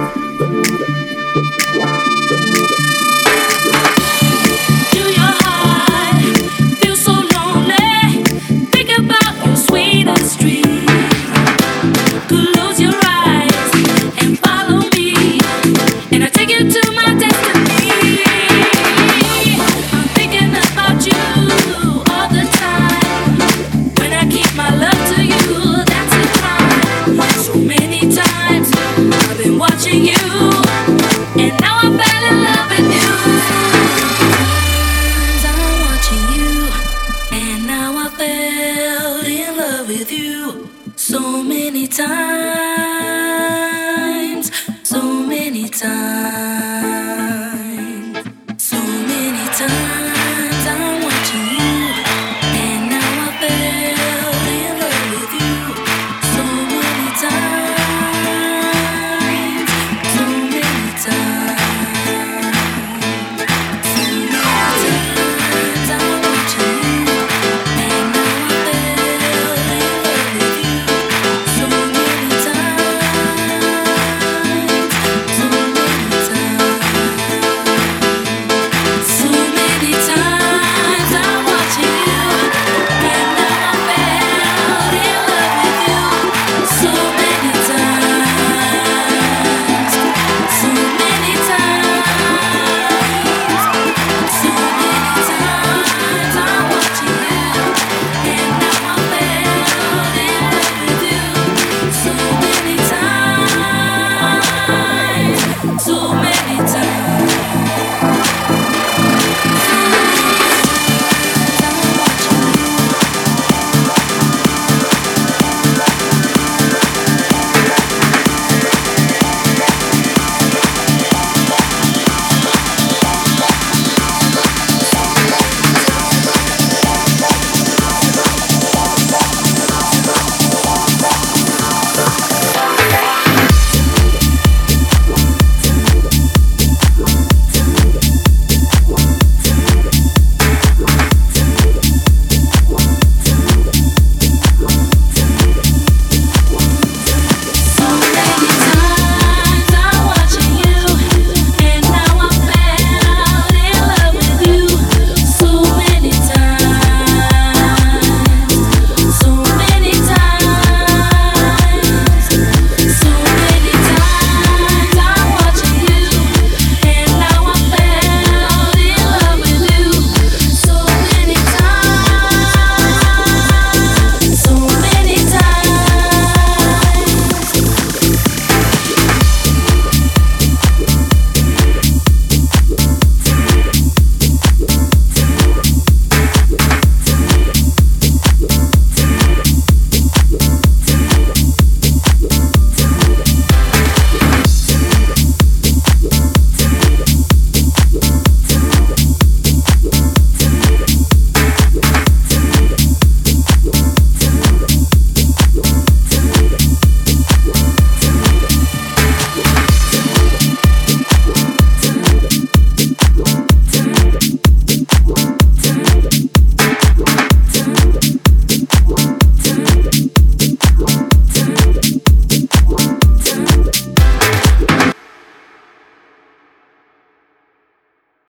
Thank you. With you so many times,